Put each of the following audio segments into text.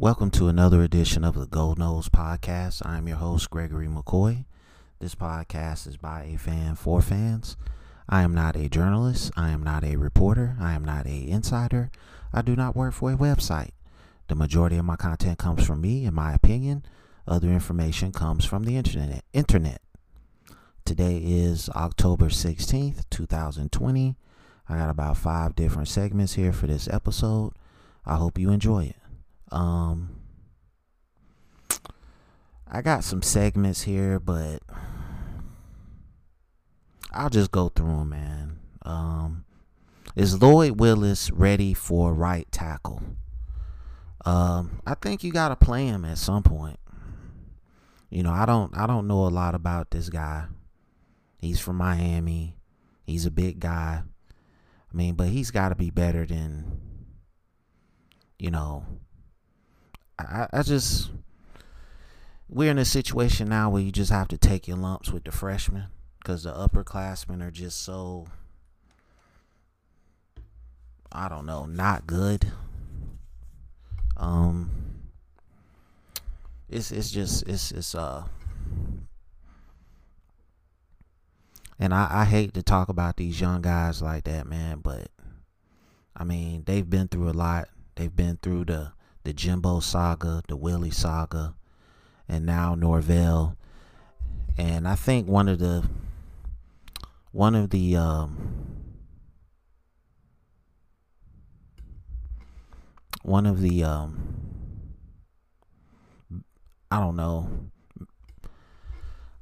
Welcome to another edition of the Gold Nose Podcast. I'm your host, Gregory McCoy. This podcast is by a fan for fans. I am not a journalist. I am not a reporter. I am not a insider. I do not work for a website. The majority of my content comes from me, in my opinion. Other information comes from the internet. Internet. Today is October 16th, 2020. I got about five different segments here for this episode. I hope you enjoy it. Um, I got some segments here, but I'll just go through them, man. Um, is Lloyd Willis ready for right tackle? Um, I think you got to play him at some point. You know, I don't I don't know a lot about this guy. He's from Miami. He's a big guy. I mean, but he's got to be better than you know. I I just we're in a situation now where you just have to take your lumps with the freshmen because the upperclassmen are just so I don't know, not good. Um it's it's just it's it's uh and I, I hate to talk about these young guys like that, man, but I mean they've been through a lot. They've been through the the Jimbo saga, the Willie saga, and now Norvell. And I think one of the one of the um, one of the um, I don't know.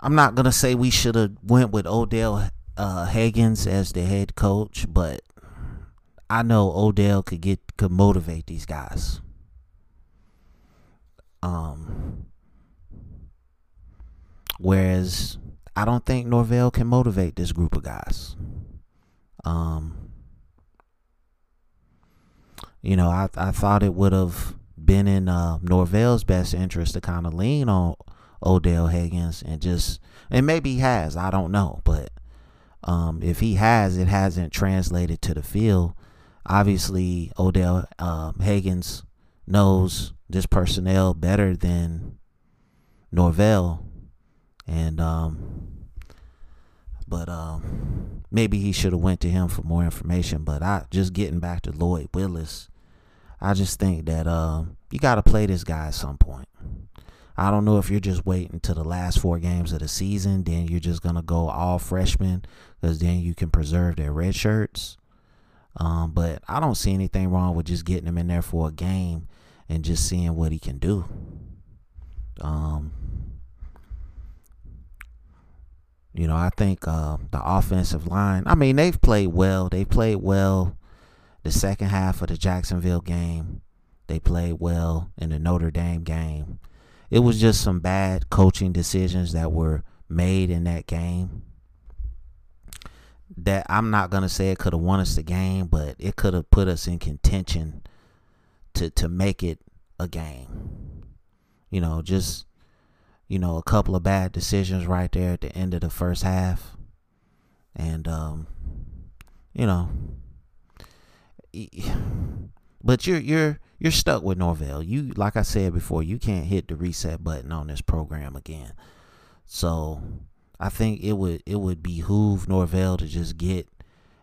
I'm not gonna say we should have went with Odell uh, Haggins as the head coach, but I know Odell could get could motivate these guys. Um, whereas I don't think Norvell can motivate this group of guys. Um, you know, I I thought it would have been in uh, Norvell's best interest to kind of lean on Odell Haggins and just and maybe he has, I don't know, but um, if he has, it hasn't translated to the field. Obviously, Odell uh, Haggins knows this personnel better than Norvell, and um, but um, maybe he should have went to him for more information. But I just getting back to Lloyd Willis, I just think that um, you got to play this guy at some point. I don't know if you're just waiting to the last four games of the season, then you're just gonna go all freshmen because then you can preserve their red shirts. Um, but I don't see anything wrong with just getting him in there for a game and just seeing what he can do. Um, you know, I think uh, the offensive line. I mean, they've played well. They played well the second half of the Jacksonville game. They played well in the Notre Dame game. It was just some bad coaching decisions that were made in that game. That I'm not gonna say it could have won us the game, but it could have put us in contention to to make it a game. You know, just you know, a couple of bad decisions right there at the end of the first half. And um you know, but you're you're you're stuck with Norvell. You like I said before, you can't hit the reset button on this program again. So I think it would it would behoove Norvell to just get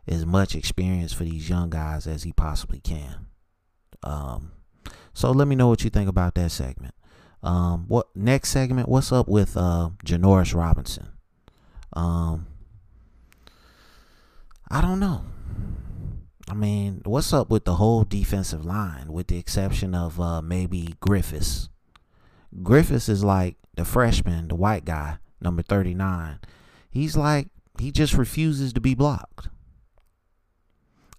as much experience for these young guys as he possibly can. Um, so let me know what you think about that segment. Um, what next segment? What's up with uh, Janarius Robinson? Um, I don't know. I mean, what's up with the whole defensive line, with the exception of uh, maybe Griffiths? Griffiths is like the freshman, the white guy, number 39. He's like, he just refuses to be blocked.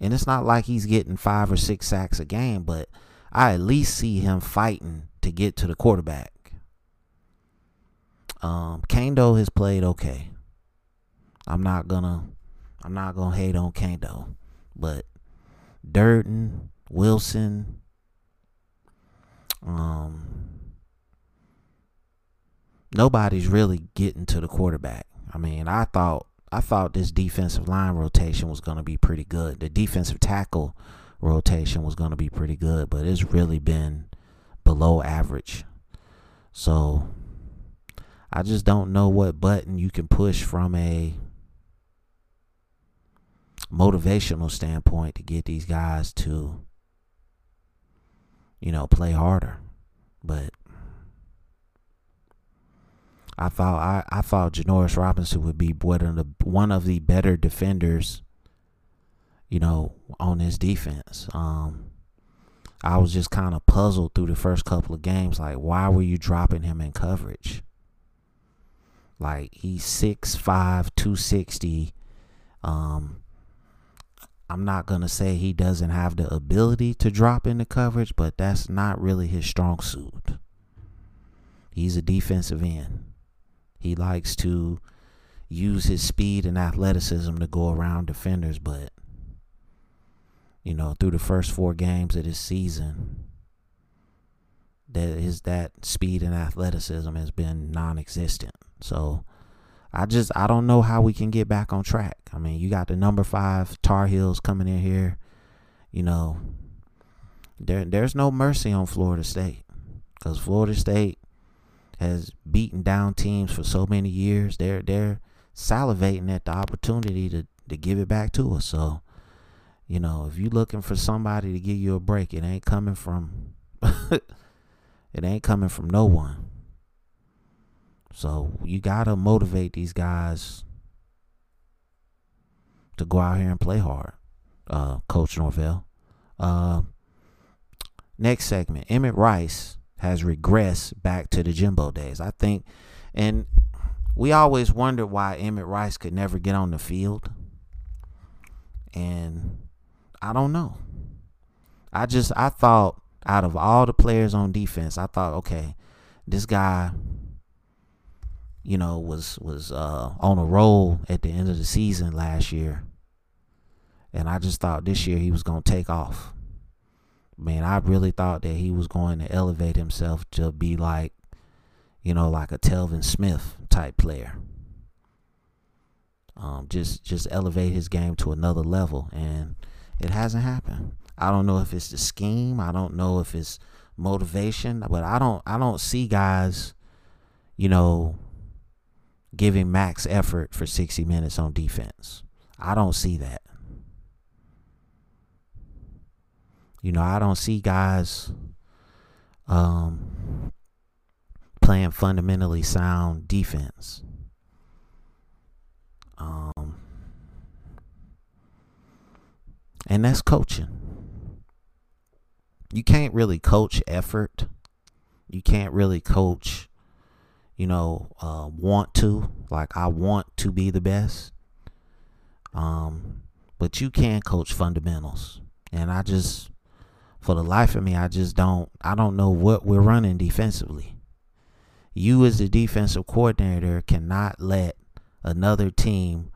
And it's not like he's getting five or six sacks a game, but I at least see him fighting to get to the quarterback. Um, Kaindoh has played okay. I'm not gonna, I'm not gonna hate on Kaindoh, but Durden, Wilson, um, nobody's really getting to the quarterback. I mean, I thought I thought this defensive line rotation was going to be pretty good. The defensive tackle rotation was going to be pretty good, but it's really been below average. So I just don't know what button you can push from a motivational standpoint to get these guys to you know play harder. But I thought I, I thought Janarius Robinson would be one of the one of the better defenders, you know, on this defense. Um, I was just kind of puzzled through the first couple of games, like why were you dropping him in coverage? Like he's 6'5", 260. Um, I'm not gonna say he doesn't have the ability to drop into coverage, but that's not really his strong suit. He's a defensive end. He likes to use his speed and athleticism to go around defenders, but you know, through the first four games of this season, that is that speed and athleticism has been non-existent. So I just I don't know how we can get back on track. I mean, you got the number five Tar Heels coming in here. You know, there there's no mercy on Florida State because Florida State has beaten down teams for so many years. They're they're salivating at the opportunity to to give it back to us. So, you know, if you're looking for somebody to give you a break, it ain't coming from it ain't coming from no one. So you gotta motivate these guys to go out here and play hard, uh, Coach Norvell. Uh, next segment, Emmett Rice has regressed back to the Jimbo days. I think, and we always wondered why Emmett Rice could never get on the field. And I don't know. I just I thought out of all the players on defense, I thought, okay, this guy, you know, was was uh, on a roll at the end of the season last year, and I just thought this year he was gonna take off man, I really thought that he was going to elevate himself to be like, you know, like a Telvin Smith type player. Um, just just elevate his game to another level, and it hasn't happened. I don't know if it's the scheme. I don't know if it's motivation, but I don't I don't see guys, you know, giving max effort for 60 minutes on defense. I don't see that. You know, I don't see guys um, playing fundamentally sound defense. Um, and that's coaching. You can't really coach effort. You can't really coach, you know, uh, want to. Like, I want to be the best. Um, but you can coach fundamentals. And I just for the life of me, I just don't I don't know what we're running defensively. You as the defensive coordinator cannot let another team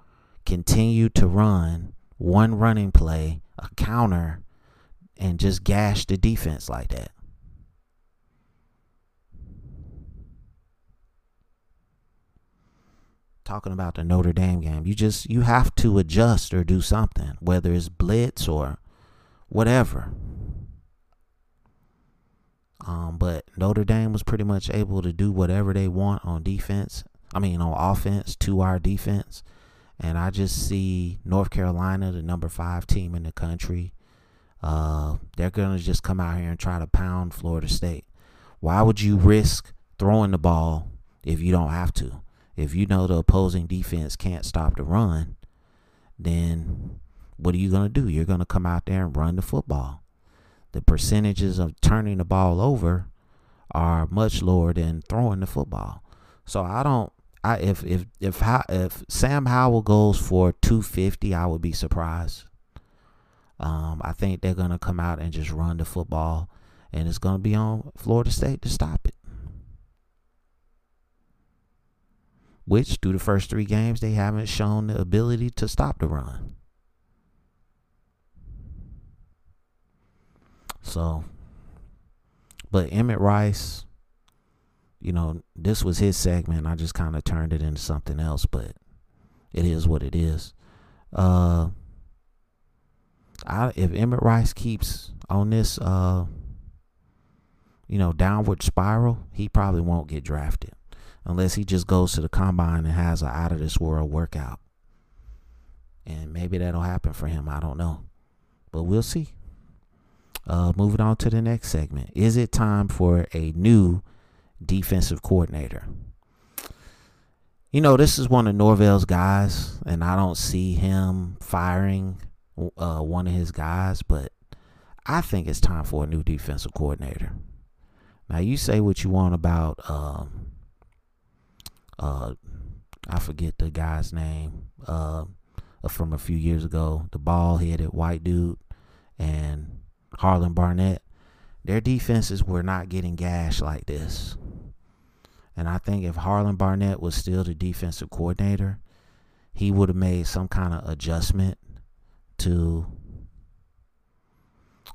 continue to run one running play, a counter, and just gash the defense like that. Talking about the Notre Dame game, you just you have to adjust or do something, whether it's blitz or whatever. Um, but Notre Dame was pretty much able to do whatever they want on defense. I mean, on offense to our defense. And I just see North Carolina, the number five team in the country. Uh, they're going to just come out here and try to pound Florida State. Why would you risk throwing the ball if you don't have to? If you know the opposing defense can't stop the run, then what are you going to do? You're going to come out there and run the football the percentages of turning the ball over are much lower than throwing the football. So I don't. I if if if if Sam Howell goes for 250, I would be surprised. Um, I think they're gonna come out and just run the football, and it's gonna be on Florida State to stop it. Which through the first three games they haven't shown the ability to stop the run. So, but Emmett Rice, you know, this was his segment. I just kind of turned it into something else, but it is what it is. Uh, I if Emmett Rice keeps on this uh you know, downward spiral, he probably won't get drafted unless he just goes to the combine and has an out of this world workout. And maybe that'll happen for him. I don't know. But we'll see. Uh, moving on to the next segment. Is it time for a new defensive coordinator? You know, this is one of Norvell's guys, and I don't see him firing uh, one of his guys, but I think it's time for a new defensive coordinator. Now, you say what you want about, um, uh, I forget the guy's name uh, from a few years ago, the ball headed white dude, and Harlon Barnett. Their defenses were not getting gashed like this. And I think if Harlon Barnett was still the defensive coordinator, he would have made some kind of adjustment to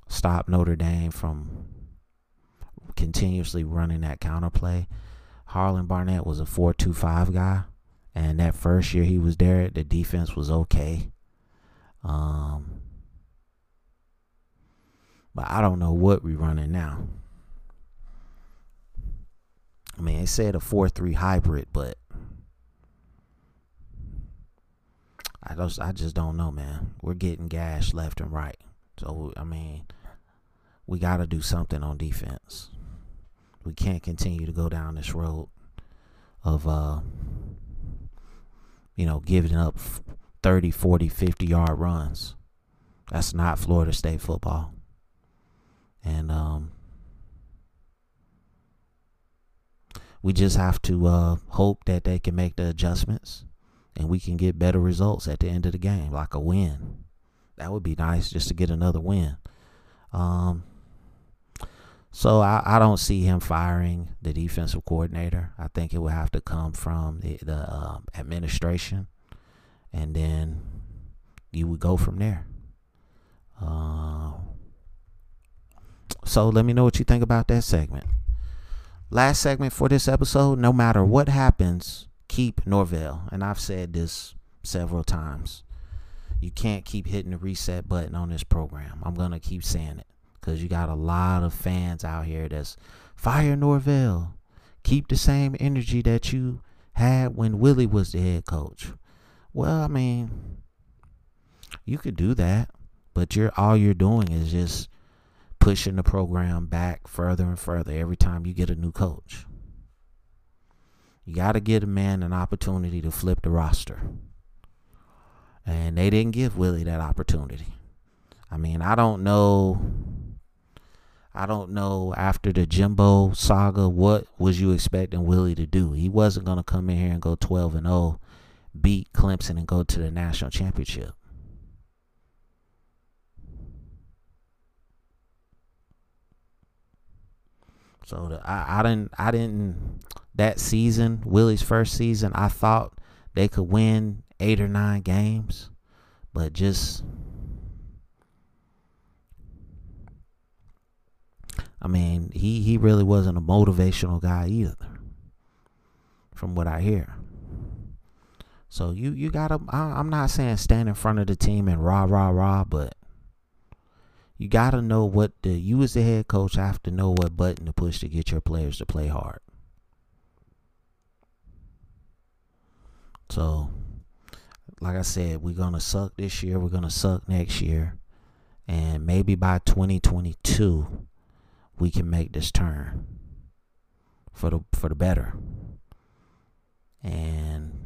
stop Notre Dame from continuously running that counterplay. Harlon Barnett was a 4-2-5 guy, and that first year he was there, the defense was okay. Um, but I don't know what we're running now. I mean, it said a 4-3 hybrid, but I just I just don't know, man. We're getting gashed left and right. So I mean, we got to do something on defense. We can't continue to go down this road of uh you know, giving up 30, 40, 50 yard runs. That's not Florida State football. And um we just have to uh, hope that they can make the adjustments and we can get better results at the end of the game, like a win. That would be nice just to get another win. Um, so I, I don't see him firing the defensive coordinator. I think it would have to come from the, the uh, administration, and then you would go from there. Uh, so let me know what you think about that segment. Last segment for this episode no matter what happens, keep Norvell. And I've said this several times. You can't keep hitting the reset button on this program. I'm going to keep saying it because you got a lot of fans out here that's fire Norvell. Keep the same energy that you had when Willie was the head coach. Well, I mean, you could do that, but you're all you're doing is just pushing the program back further and further every time you get a new coach. You got to give a man an opportunity to flip the roster. And they didn't give Willie that opportunity. I mean, I don't know. I don't know after the Jimbo saga, what was you expecting Willie to do? He wasn't going to come in here and go 12 and 0, beat Clemson, and go to the national championship. So the, I, I didn't I didn't that season, Willie's first season, I thought they could win eight or nine games, but just I mean, he he really wasn't a motivational guy either, from what I hear. So you you gotta. I, I'm not saying stand in front of the team and rah rah rah, but you got to know what the you as the head coach have to know what button to push to get your players to play hard. So, like I said, we're gonna suck this year. We're gonna suck next year, and maybe by 2022, we can make this turn for the for the better. And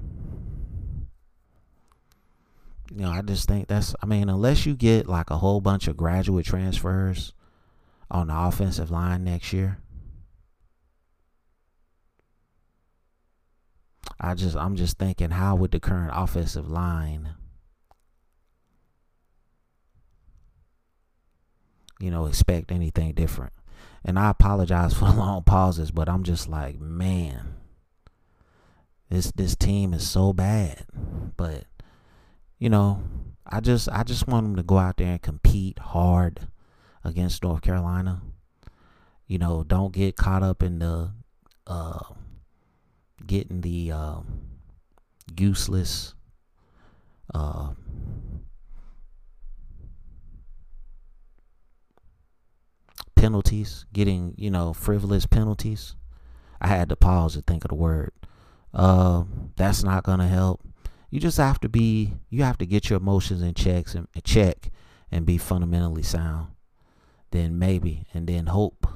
you know, I just think that's, I mean, unless you get like a whole bunch of graduate transfers on the offensive line next year, I just, I'm just thinking, how would the current offensive line, you know, expect anything different? And I apologize for the long pauses, but I'm just like, man, this this team is so bad. But you know, I just I just want them to go out there and compete hard against North Carolina. You know, don't get caught up in the uh, getting the uh, useless uh, penalties, getting you know frivolous penalties. I had to pause to think of the word. Uh, that's not gonna help. You just have to be. You have to get your emotions in checks and check and be fundamentally sound. Then maybe, and then hope.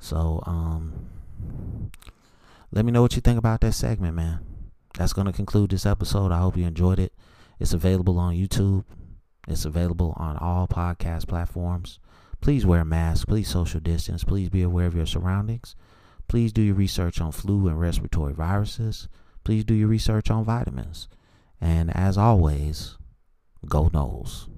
So, um, let me know what you think about that segment, man. That's going to conclude this episode. I hope you enjoyed it. It's available on YouTube. It's available on all podcast platforms. Please wear a mask. Please social distance. Please be aware of your surroundings. Please do your research on flu and respiratory viruses. Please do your research on vitamins. And as always, go Noles.